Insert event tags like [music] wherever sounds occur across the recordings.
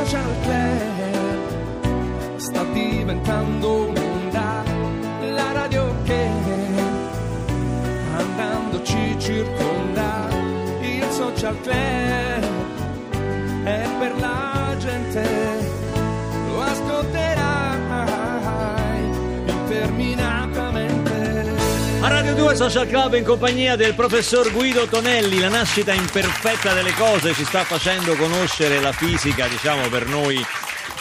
social club. Sta diventando un'onda, la radio che andando ci circonda, il social club. È per la gente, Radio 2 Social Club in compagnia del professor Guido Tonelli, la nascita imperfetta delle cose ci sta facendo conoscere la fisica, diciamo per noi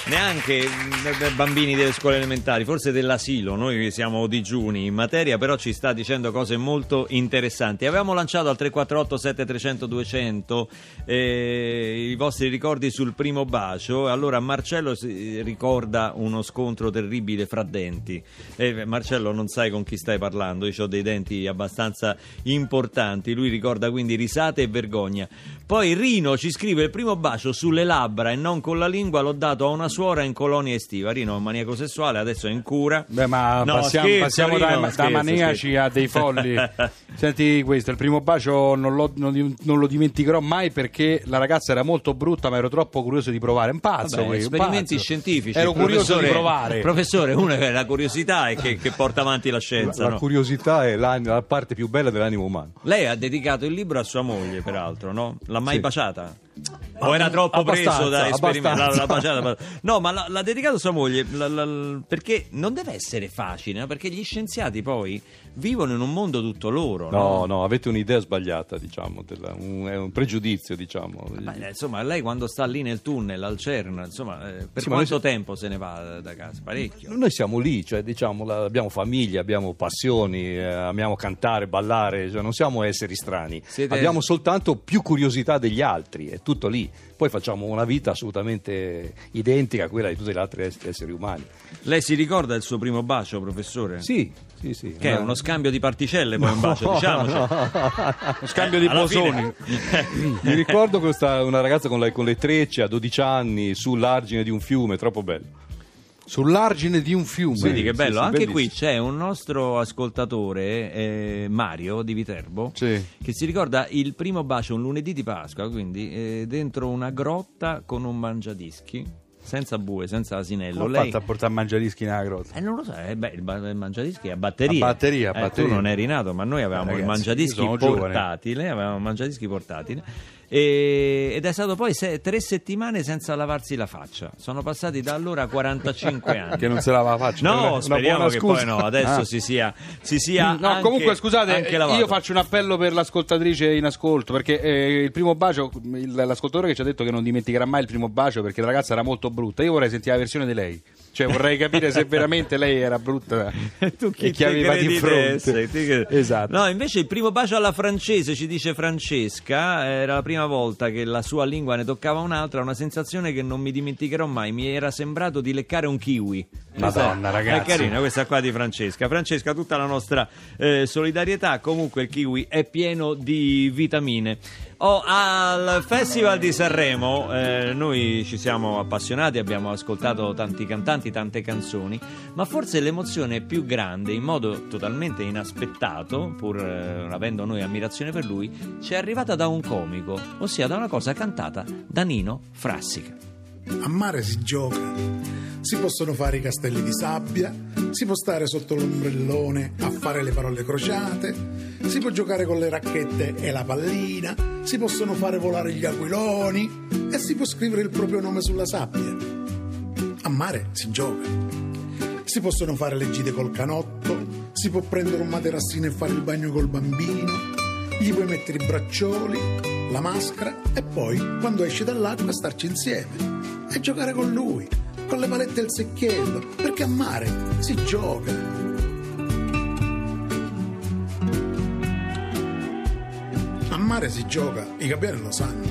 neanche mm, bambini delle scuole elementari, forse dell'asilo, noi siamo digiuni in materia, però ci sta dicendo cose molto interessanti. Avevamo lanciato al 348 7300 200 eh, i vostri ricordi sul primo bacio, allora Marcello si ricorda uno scontro terribile fra denti. Eh, Marcello non sai con chi stai parlando, io ho dei denti abbastanza importanti, lui ricorda quindi risate e vergogna. Poi Rino ci scrive il primo bacio sulle labbra e non con la lingua l'ho dato a una suora in colonia estiva. Rino è un maniaco sessuale, adesso è in cura. Beh, ma No, passiamo, scherzo, passiamo Rino, da, da scherzo, maniaci scherzo. a dei [laughs] folli. Senti questo, il primo bacio non lo, non- non lo dimenticherò mai perché la ragazza era molto brutta ma ero troppo curioso di provare. Un pazzo, Vabbè, un esperimenti pazzo. scientifici. Ero curioso di provare. Professore, una è la curiosità è che, che porta avanti la scienza. La no? curiosità è l'an- la parte più bella dell'animo umano. Lei ha dedicato il libro a sua moglie, peraltro, no? L'ha mai Sì. baciata? O era troppo preso da esperimentare? abbastanza. l'ha baciata? No, ma l'ha, dedicato sua moglie la- la- perché non deve essere facile, no? perché gli scienziati poi vivono in un mondo tutto loro. No, no, avete un'idea sbagliata, diciamo, della- un, è un pregiudizio, diciamo. Ma, eh, insomma, lei quando sta lì nel tunnel al CERN, insomma, eh, per Sì, quanto tempo se ne va da casa? Parecchio. Noi siamo lì, cioè, diciamo, la- abbiamo famiglia, abbiamo passioni, eh, amiamo cantare, ballare, cioè, non siamo esseri strani. Siete- Abbiamo soltanto più curiosità degli altri, è tutto lì. Poi facciamo una vita assolutamente identica a quella di tutti gli altri es- esseri umani. Lei si ricorda il suo primo bacio, professore? Sì, sì, sì. Che è Eh, uno scambio di particelle, poi [laughs] un bacio, diciamoci. [laughs] Uno scambio di Alla bosoni. [laughs] Mi ricordo questa, una ragazza con le, con le trecce a 12 anni sull'argine di un fiume, troppo bello. Sull'argine di un fiume. Vedi che sì, bello, sì, anche bellissimo. qui c'è un nostro ascoltatore, eh, Mario di Viterbo, Sì. che si ricorda il primo bacio un lunedì di Pasqua, quindi eh, dentro una grotta con un mangiadischi, senza bue, senza asinello. Come Lei... fatto a portare mangiadischi nella grotta? Eh, non lo so, eh, beh, il, ba- il mangiadischi è a batteria. A batteria, a Eh, batteria. Tu non eri nato, ma noi avevamo Eh, il ragazzi, mangiadischi sono giovane. portatile, avevamo il mangiadischi portatile. E- ed è stato poi se- tre settimane senza lavarsi la faccia. Sono passati da allora 45 [laughs] anni. Che non se lava la faccia. No, Una speriamo che scusa. poi no, adesso Ah. si sia, si sia No, anche- comunque scusate, anche lavato. io faccio un appello per l'ascoltatrice in ascolto perché eh, il primo bacio, il- l'ascoltatore che ci ha detto che non dimenticherà mai il primo bacio perché la ragazza era molto brutta. Io vorrei sentire la versione di lei, cioè vorrei capire se [laughs] veramente lei era brutta tu chi e chi aveva di fronte. essere? Che- Esatto. No, invece il primo bacio alla francese, ci dice Francesca, era la prima volta che la sua lingua ne toccava un'altra, una sensazione che non mi dimenticherò mai, mi era sembrato di leccare un kiwi. Madonna, Questa- ragazzi. È carina questa qua di Francesca. Francesca, tutta la nostra eh, solidarietà, comunque il kiwi è pieno di vitamine. Oh, al Festival di Sanremo eh, noi ci siamo appassionati, abbiamo ascoltato tanti cantanti, tante canzoni, ma forse l'emozione più grande, in modo totalmente inaspettato, pur eh, avendo noi ammirazione per lui, ci è arrivata da un comico, ossia da una cosa cantata da Nino Frassica. A mare si gioca, si possono fare i castelli di sabbia, si può stare sotto l'ombrellone a fare le parole crociate, si può giocare con le racchette e la pallina, si possono fare volare gli aquiloni e si può scrivere il proprio nome sulla sabbia. A mare si gioca. Si possono fare le gite col canotto, si può prendere un materassino e fare il bagno col bambino, gli puoi mettere i braccioli, la maschera e poi, quando esci dall'acqua, starci insieme e giocare con lui, con le palette e il secchiello, perché a mare si gioca. A mare si gioca, i gabbiani lo sanno.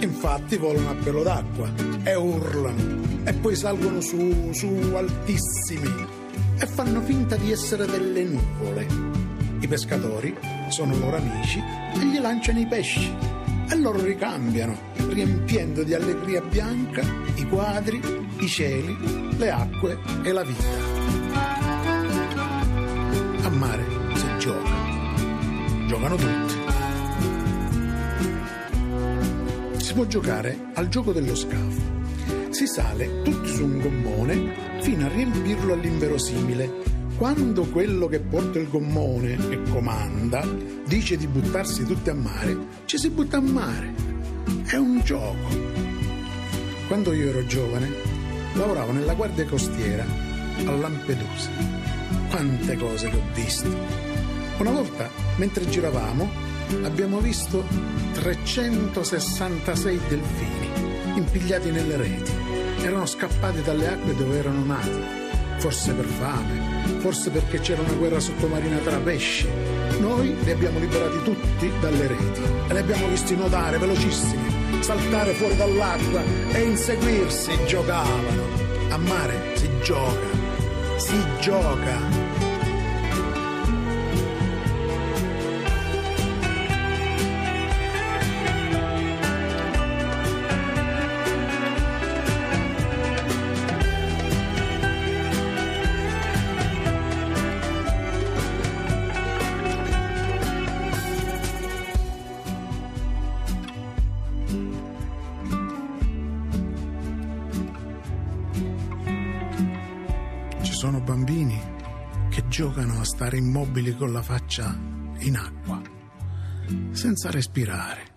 Infatti volano a pelo d'acqua e urlano e poi salgono su, su altissimi e fanno finta di essere delle nuvole. I pescatori sono loro amici e gli lanciano i pesci e loro ricambiano, riempiendo di allegria bianca i quadri, i cieli, le acque e la vita. A mare si gioca, giocano tutti. Si può giocare al gioco dello scafo. Si sale tutti su un gommone fino a riempirlo all'inverosimile. Quando quello che porta il gommone e comanda dice di buttarsi tutti a mare, ci si butta a mare. È un gioco. Quando io ero giovane, lavoravo nella guardia costiera a Lampedusa. Quante cose che ho visto. Una volta, mentre giravamo, abbiamo visto 366 delfini impigliati nelle reti. Erano scappati dalle acque dove erano nati. Forse per fame, forse perché c'era una guerra sottomarina tra pesci. Noi li abbiamo liberati tutti dalle reti e li abbiamo visti nuotare velocissimi, saltare fuori dall'acqua e inseguirsi. Giocavano. A mare si gioca, si gioca. Sono bambini che giocano a stare immobili con la faccia in acqua, senza respirare,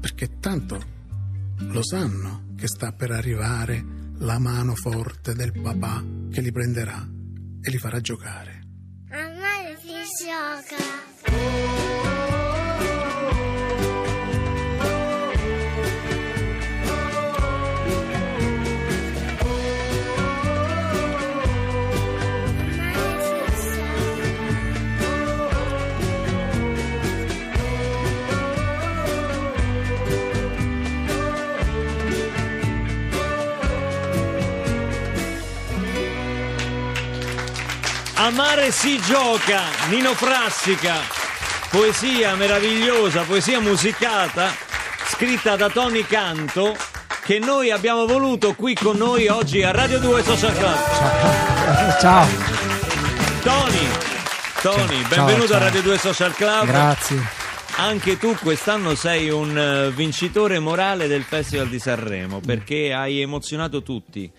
perché tanto lo sanno che sta per arrivare la mano forte del papà che li prenderà e li farà giocare. A mare si gioca. A mare si gioca, Nino Frassica, poesia meravigliosa, poesia musicata, scritta da Tony Canto, che noi abbiamo voluto qui con noi oggi a Radio 2 Social Club. [laughs] Ciao, Tony, Tony, Ciao, benvenuto ciao. a Radio 2 Social Club. grazie. Anche tu quest'anno sei un eh, vincitore morale del Festival di Sanremo perché hai emozionato tutti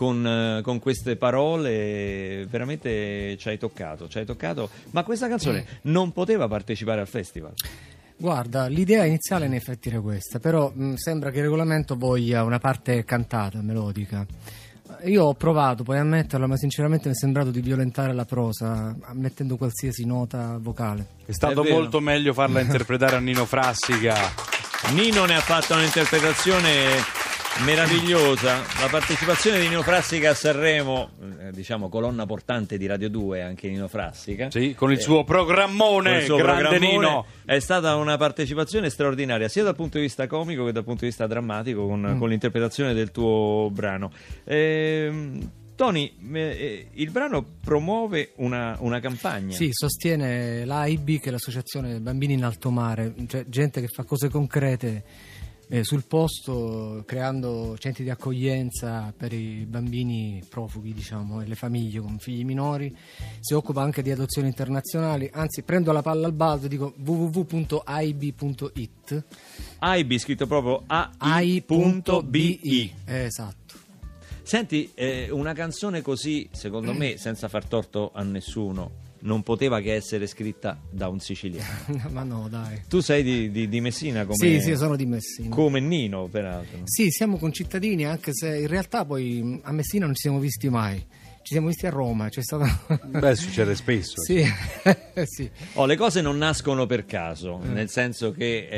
con, eh, con queste parole, veramente ci hai toccato, ci hai toccato. Ma questa canzone non poteva partecipare al festival. Guarda, l'idea iniziale in effetti era questa, però mh, sembra che il regolamento voglia una parte cantata, melodica. Io ho provato poi a metterla, ma sinceramente mi è sembrato di violentare la prosa, mettendo qualsiasi nota vocale. È stato È molto meglio farla interpretare a Nino Frassica. Nino ne ha fatto un'interpretazione meravigliosa. La partecipazione di Nino Frassica a Sanremo, eh, diciamo colonna portante di Radio 2, anche Nino Frassica. Sì, con il suo programmone, con il suo grande programmone, Nino. È stata una partecipazione straordinaria sia dal punto di vista comico che dal punto di vista drammatico con, Mm. con l'interpretazione del tuo brano. Ehm, Tony, eh, eh, il brano promuove una, una campagna. Sì, sostiene l'AIB, che è l'associazione Bambini in Alto Mare, cioè gente che fa cose concrete eh, sul posto, creando centri di accoglienza per i bambini profughi, diciamo, e le famiglie con figli minori. Si occupa anche di adozioni internazionali. Anzi, prendo la palla al balzo e dico www.aib.it. AIB scritto proprio AI.bi. Eh, Esatto. Senti, eh, una canzone così, secondo me, senza far torto a nessuno, non poteva che essere scritta da un siciliano. [laughs] Ma no, dai. Tu sei di, di- di Messina come, Sì, sì, sono di Messina. come Nino, peraltro. Sì, siamo concittadini, anche se in realtà poi a Messina non ci siamo visti mai. Ci siamo visti a Roma, c'è stato... Beh, succede spesso. sì, [laughs] sì. Oh, le cose non nascono per caso, nel senso che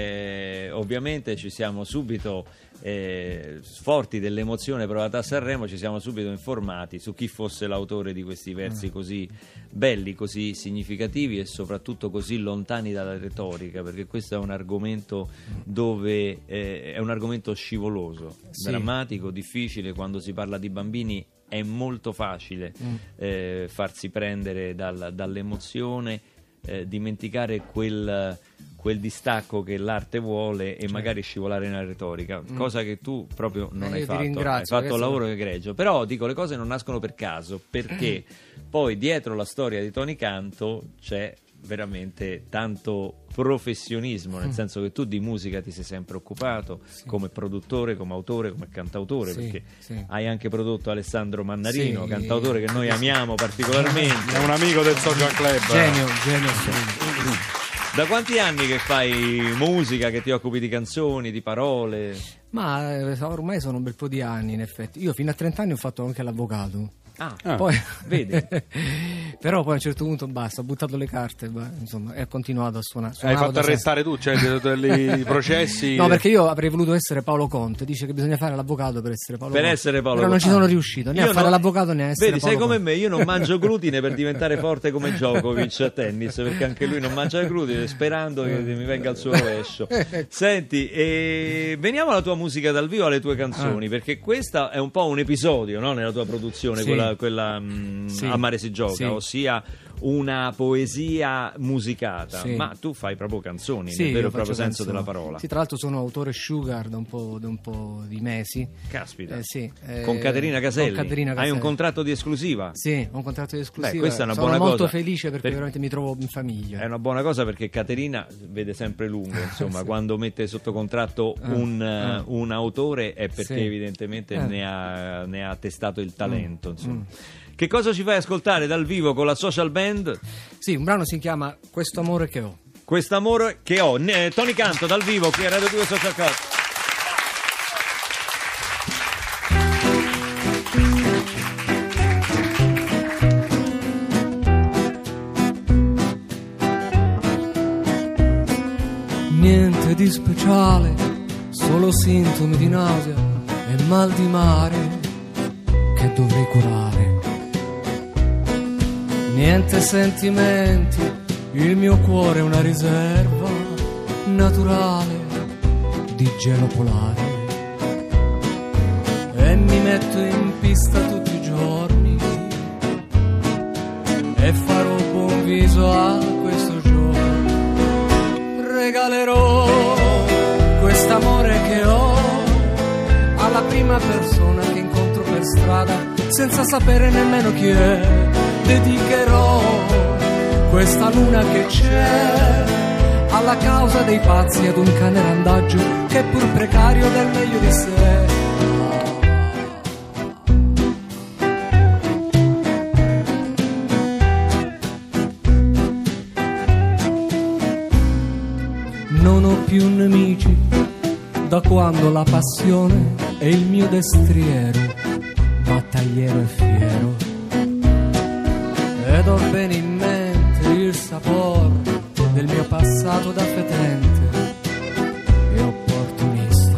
eh, ovviamente ci siamo subito, eh, forti dell'emozione provata a Sanremo, ci siamo subito informati su chi fosse l'autore di questi versi così belli, così significativi e soprattutto così lontani dalla retorica, perché questo è un argomento dove eh, è un argomento scivoloso, Sì. drammatico, difficile, quando si parla di bambini è molto facile eh, farsi prendere dal- dall'emozione, eh, dimenticare quel, quel distacco che l'arte vuole e magari scivolare nella retorica, cosa che tu proprio non Eh, hai fatto. Hai fatto un lavoro egregio, però dico le cose non nascono per caso, perché [clears throat] poi dietro la storia di Tony Canto c'è veramente tanto professionismo, nel senso che tu di musica ti sei sempre occupato come produttore, come autore, come cantautore, Sì, perché sì. hai anche prodotto Alessandro Mannarino, Sì. cantautore che noi amiamo particolarmente. È un amico del social club. Genio, genio assoluto. Da quanti anni che fai musica, che ti occupi di canzoni, di parole? Ma eh, ormai sono un bel po' di anni, in effetti. Io fino a 30 anni ho fatto anche l'avvocato. Ah, Ah, Poi, [laughs] vedi? Però poi a un certo punto basta, ho buttato le carte bah, insomma, e ho continuato a suonare. Hai fatto arrestare tu, cioè i [laughs] processi. No, perché io avrei voluto essere Paolo Conte. Dice che bisogna fare l'avvocato per essere Paolo Per Conte. essere Paolo Però non Conte. ci sono riuscito, né Io a fare no- l'avvocato né a essere Vedi, sei Paolo come Conte. me, io non [laughs] mangio glutine per diventare forte come Djokovic a tennis, perché anche lui non mangia glutine, sperando che mi venga il suo rovescio. Senti, e veniamo alla tua musica dal vivo, alle tue canzoni, perché questa è un po' un episodio no, nella tua produzione, Sì. quella, quella, mm, Sì. a mare si gioca, Sì. ossia una poesia musicata, Sì. ma tu fai proprio canzoni, Sì, nel vero e proprio senso canzoni. della parola. Sì, tra l'altro sono autore sugar da un po', da un po' di mesi. Caspita. Eh, sì, eh, con Caterina Caselli. con Caterina Hai Caselli. un contratto di esclusiva? Sì, ho un contratto di esclusiva. Beh, questa è una Sono buona molto cosa. felice perché Per- veramente mi trovo in famiglia. È una buona cosa perché Caterina vede sempre lungo, [laughs] insomma, Sì. quando mette sotto contratto Ah, un, ah. un autore è perché evidentemente Eh. ne, ha, ne ha testato il talento. Mm, insomma. Che cosa ci fai ascoltare dal vivo con la social band? Sì, un brano si chiama Questo amore che ho. Quest'amore che ho. Ne- Tony Canto dal vivo qui a Radio 2 Social Club. Niente di speciale, solo sintomi di nausea e mal di mare che dovrei curare. Niente sentimenti, il mio cuore è una riserva naturale di gelo polare. E mi metto in pista tutti i giorni e farò buon viso a questo giorno regalerò quest'amore che ho alla prima persona che incontro per strada senza sapere nemmeno chi è dedicherò questa luna che c'è alla causa dei pazzi ad un cane randagio che pur precario del meglio di sé Non ho più nemici da quando la passione è il mio destriero, battagliero e fiero. Ed ho bene in mente il sapore del mio passato da fetente e opportunista.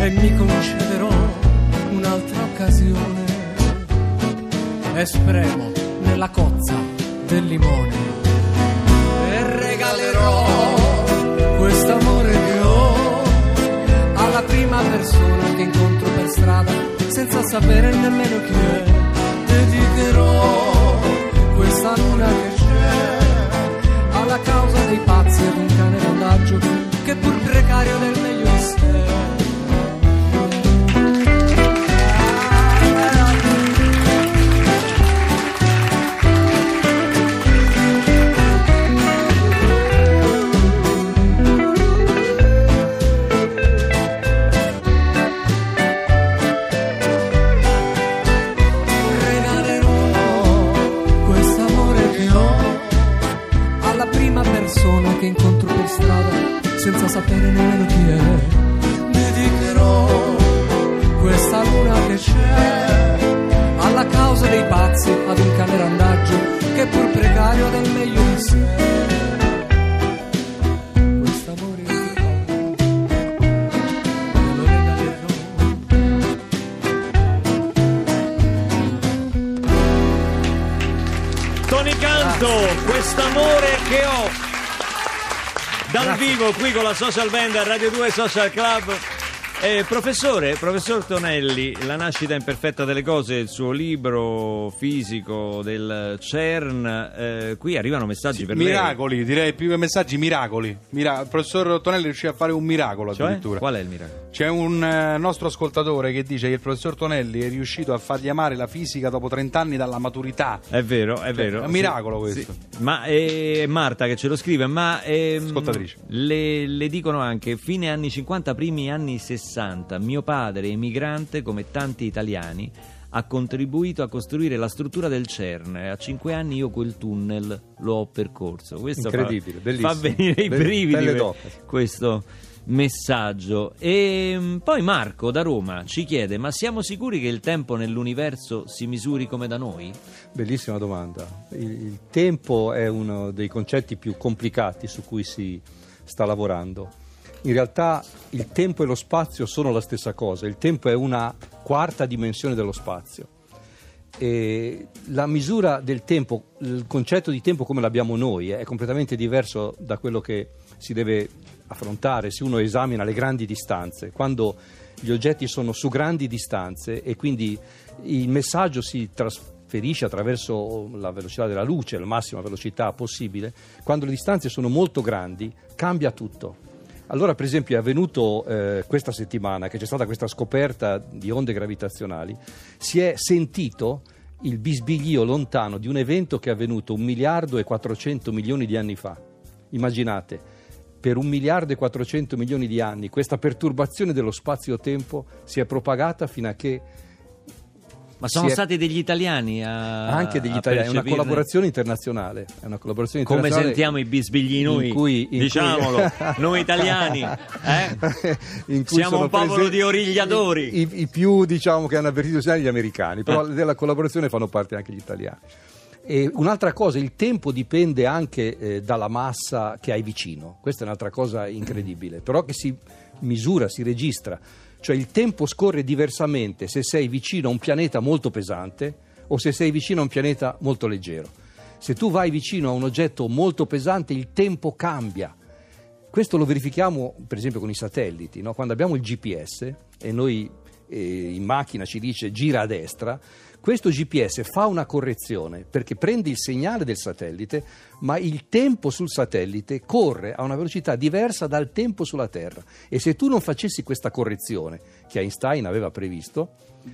E mi concederò un'altra occasione. E spremo nella cozza del limone. E regalerò quest'amore che ho alla prima persona che incontro per strada senza sapere nemmeno chi è dedicherò questa luna che c'è alla causa dei pazzi ad un cane randaggio che pur precario del meglio sapere nemmeno qui con la social band a Radio 2 Social Club. Eh, professore, professor Tonelli, La nascita imperfetta delle cose, il suo libro fisico del CERN, eh, qui arrivano messaggi per lei. Miracoli, direi più che messaggi, miracoli. Mira- il professor Tonelli riuscì a fare un miracolo Cioè? addirittura. Qual è il miracolo? C'è un eh, nostro ascoltatore che dice che il professor Tonelli è riuscito a fargli amare la fisica dopo 30 anni dalla maturità. È vero, è vero. è un sì, miracolo questo. sì. Ma è Marta che ce lo scrive, ma ehm, Ascoltatrice. Le, le dicono anche fine anni 50, primi anni 60. Mio padre, emigrante come tanti italiani, ha contribuito a costruire la struttura del CERN a cinque anni io quel tunnel lo ho percorso. Questo fa- Incredibile, fa, bellissimo. venire i brividi questo messaggio. E mm, poi Marco da Roma ci chiede: ma siamo sicuri che il tempo nell'universo si misuri come da noi? Bellissima domanda. Il, il tempo è uno dei concetti più complicati su cui si sta lavorando. In realtà il tempo e lo spazio sono la stessa cosa, il tempo è una quarta dimensione dello spazio. E la misura del tempo, il concetto di tempo come l'abbiamo noi, è completamente diverso da quello che si deve affrontare se uno esamina le grandi distanze. Quando gli oggetti sono su grandi distanze e quindi il messaggio si trasferisce attraverso la velocità della luce, la massima velocità possibile, quando le distanze sono molto grandi cambia tutto. Allora, per esempio, è avvenuto eh, questa settimana che c'è stata questa scoperta di onde gravitazionali, si è sentito il bisbiglio lontano di un evento che è avvenuto un miliardo e 400 milioni di anni fa. Immaginate, per un miliardo e 400 milioni di anni questa perturbazione dello spazio-tempo si è propagata fino a che Ma sono è- stati degli italiani a anche degli italiani, è una collaborazione internazionale, è una collaborazione Come internazionale sentiamo i bisbigli noi, in cui- in cui- diciamolo, [laughs] noi italiani, eh? [laughs] cui Siamo un popolo di origliatori. I, i- i più diciamo che hanno avvertito sono gli americani, però della collaborazione fanno parte anche gli italiani. E un'altra cosa, il tempo dipende anche eh, dalla massa che hai vicino, questa è un'altra cosa incredibile, però che si misura, si registra, cioè il tempo scorre diversamente se sei vicino a un pianeta molto pesante o se sei vicino a un pianeta molto leggero. Se tu vai vicino a un oggetto molto pesante il tempo cambia, questo lo verifichiamo per esempio con i satelliti, no? quando abbiamo il GPS e noi eh, in macchina ci dice gira a destra, questo GPS fa una correzione perché prende il segnale del satellite, ma il tempo sul satellite corre a una velocità diversa dal tempo sulla Terra. E se tu non facessi questa correzione che Einstein aveva previsto,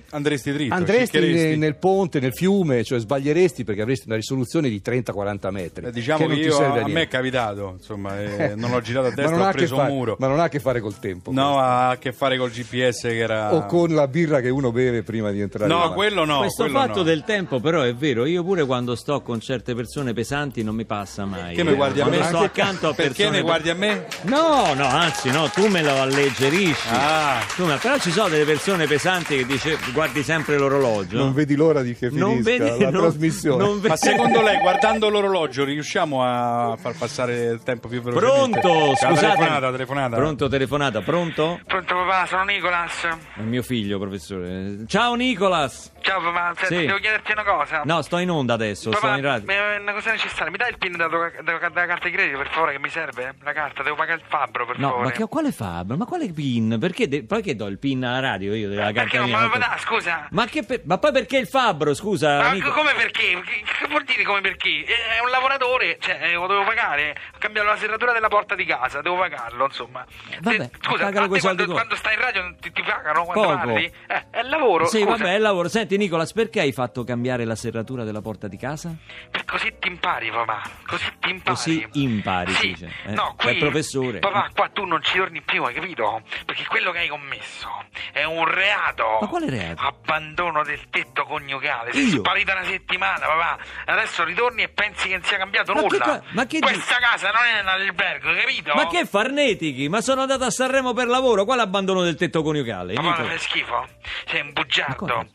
Andresti dritto, andresti sciccheresti. ne- nel ponte, nel fiume, cioè sbaglieresti perché avresti una risoluzione di 30-40 metri. Eh, Diciamo che, ti io, serve a, me è capitato, insomma, eh, non ho girato a destra, ho a che preso un fare- muro. Ma non ha a che fare col tempo. No, ha a che fare col GPS che era... o con la birra che uno beve prima di entrare No, quello no. Questo quello fatto no. del tempo però è vero, io pure quando sto con certe persone pesanti non mi passa mai. Che mi guardi a me? sto accanto a Perché persone mi guardi a me? No, no, anzi no, tu me lo alleggerisci. Ah. Tu me- Però ci sono delle persone pesanti che dice guardi sempre l'orologio. Non vedi l'ora di che Non finisca vedi- la non- trasmissione. non vedi- Ma secondo lei, guardando l'orologio, riusciamo a far passare il tempo più velocemente? Pronto, La scusate. Telefonata, telefonata. Pronto, telefonata, pronto? Pronto papà, sono Nicolas. È mio figlio, professore. Ciao Nicolas. Ciao papà, senti, Sì. devo chiederti una cosa. No, sto in onda adesso, sto papà, in radio. è una cosa necessaria. Mi dai il pin della, tua- della- della carta di credito, per favore, che mi serve? La carta, devo pagare il fabbro, per No, favore. ma che, quale Fabio? Ma quale PIN? Perché, de- perché do il PIN alla radio io della Perché carta non mia? me lo dà, scusa? Ma, che pe- ma poi perché il fabbro, scusa? Ma amico? come perché? Che, che vuol dire come perché? È è un lavoratore, cioè, eh, lo devo pagare. Ha cambiato la serratura della porta di casa, devo pagarlo, insomma. vabbè, Eh, scusa, pagalo a coi te soldi quando, tuoi. quando stai in radio ti, ti pagano quando Poco. parli? Eh, è lavoro, Sì, scusa. vabbè, è lavoro. Senti, Nicolas, perché hai fatto cambiare la serratura della porta di casa? Per così ti impari, papà. Così ti impari. Così impari, sì. dice, eh? No, Sei qui, professore. Papà, qua tu non ci torni più, hai capito? Perché quello che hai commesso è un reato. Ma quale reato? Abbandono del tetto coniugale. Sei Io? sparita una settimana, papà. Adesso ritorni e pensi che non sia cambiato Ma che nulla. ca- ma che Questa casa non è un albergo, hai capito? Ma che farnetichi? Ma sono andato a Sanremo per lavoro. Quale abbandono del tetto coniugale? Papà, Nicolas? fai schifo. Sei un bugiardo. come?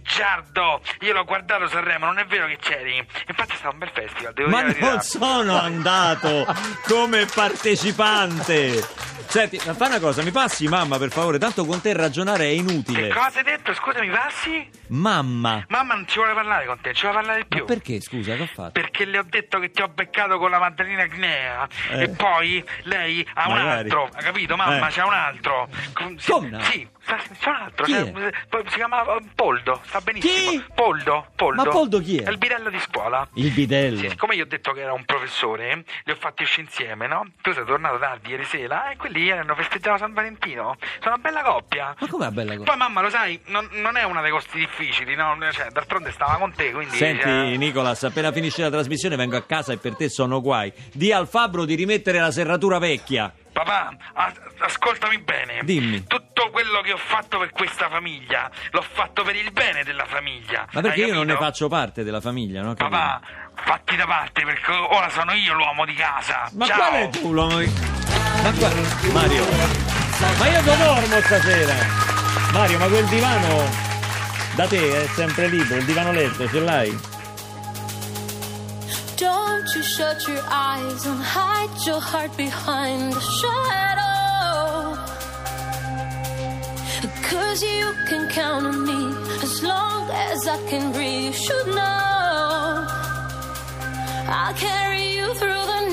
Bastardo! Io l'ho guardato Sanremo, non è vero che c'eri. Infatti è stato un bel festival, devo Ma dire verità. non sono andato come partecipante. Senti, ma fai una cosa, mi passi mamma per favore, tanto con te ragionare è Che inutile. cosa hai detto? Scusa, mi passi? Mamma. Mamma non ci vuole parlare con te, ci vuole parlare di Ma più. perché, scusa, che ho fatto? Perché le ho detto che ti ho beccato con la Maddalena Gnea Eh. e poi lei ha un Magari. altro, ha capito? Mamma, Eh. c'è un altro. Come un altro? Sì, sta- c'è un altro. Chi è? poi si chiama eh, Poldo, sta benissimo. Chi? Poldo, Poldo. Ma Poldo chi è? È il bidello di scuola. Il bidello. Sì, siccome io ho detto che era un professore, li ho fatti uscire insieme, no? Tu sei tornato tardi ieri sera e quelli ieri hanno festeggiato San Valentino. Sono una bella coppia. Ma com'è una bella cosa? Poi mamma lo sai, non, non è una dei costi difficili, no? Cioè, d'altronde stava con te, quindi... Senti cioè, Nicolas, appena finisce la trasmissione vengo a casa e per te sono guai. Di al fabbro di rimettere la serratura vecchia. Papà, ascoltami bene. Dimmi. Che ho fatto per questa famiglia, l'ho fatto per il bene della famiglia. Ma perché io non ne faccio parte della famiglia, no? Papà, fatti da parte perché ora sono io l'uomo di casa. Ma Ciao. qual è tu l'uomo di... Ma qua... Mario, ma io dormo stasera? Mario, ma quel divano da te è sempre libero, il divano letto ce l'hai? Don't you shut your eyes and hide your heart behind the shadow. Cause you can count on me as long as I can breathe. You should know I'll carry you through the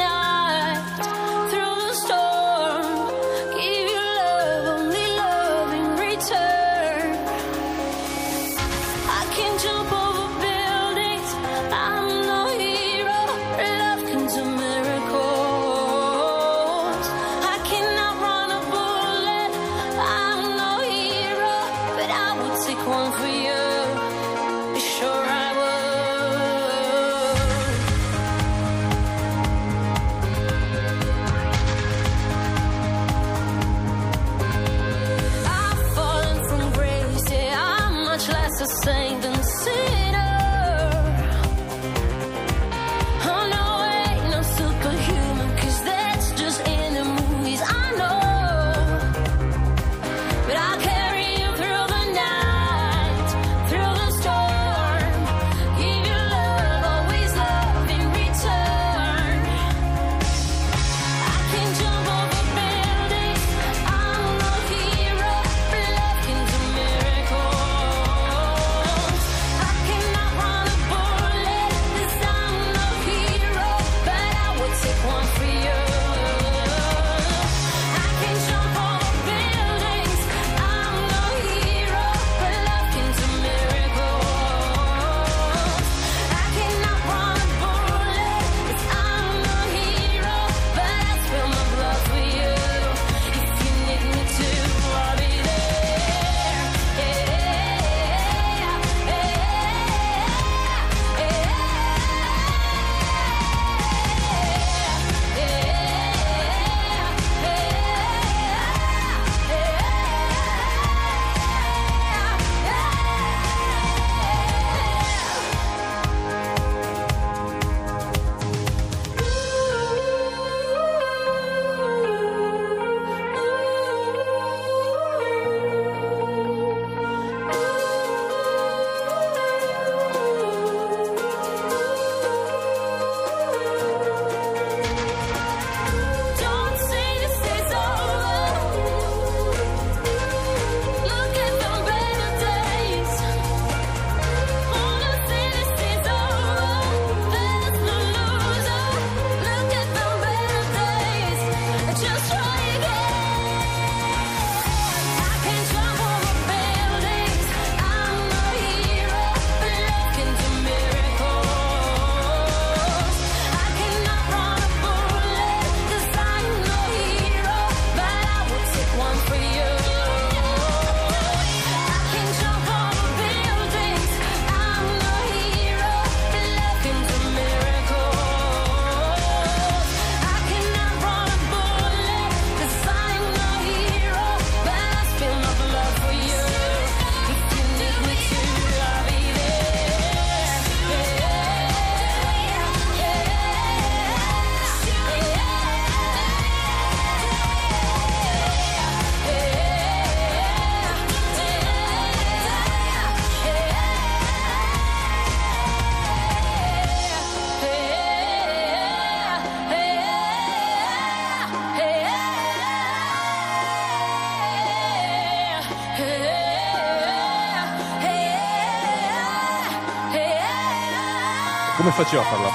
Come faceva a farla?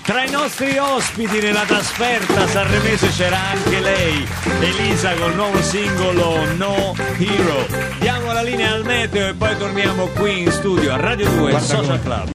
Tra i nostri ospiti nella trasferta sanremese c'era anche lei, Elisa col nuovo singolo No Hero. Diamo la linea al meteo e poi torniamo qui in studio a Radio 2 Guarda Social come- Club.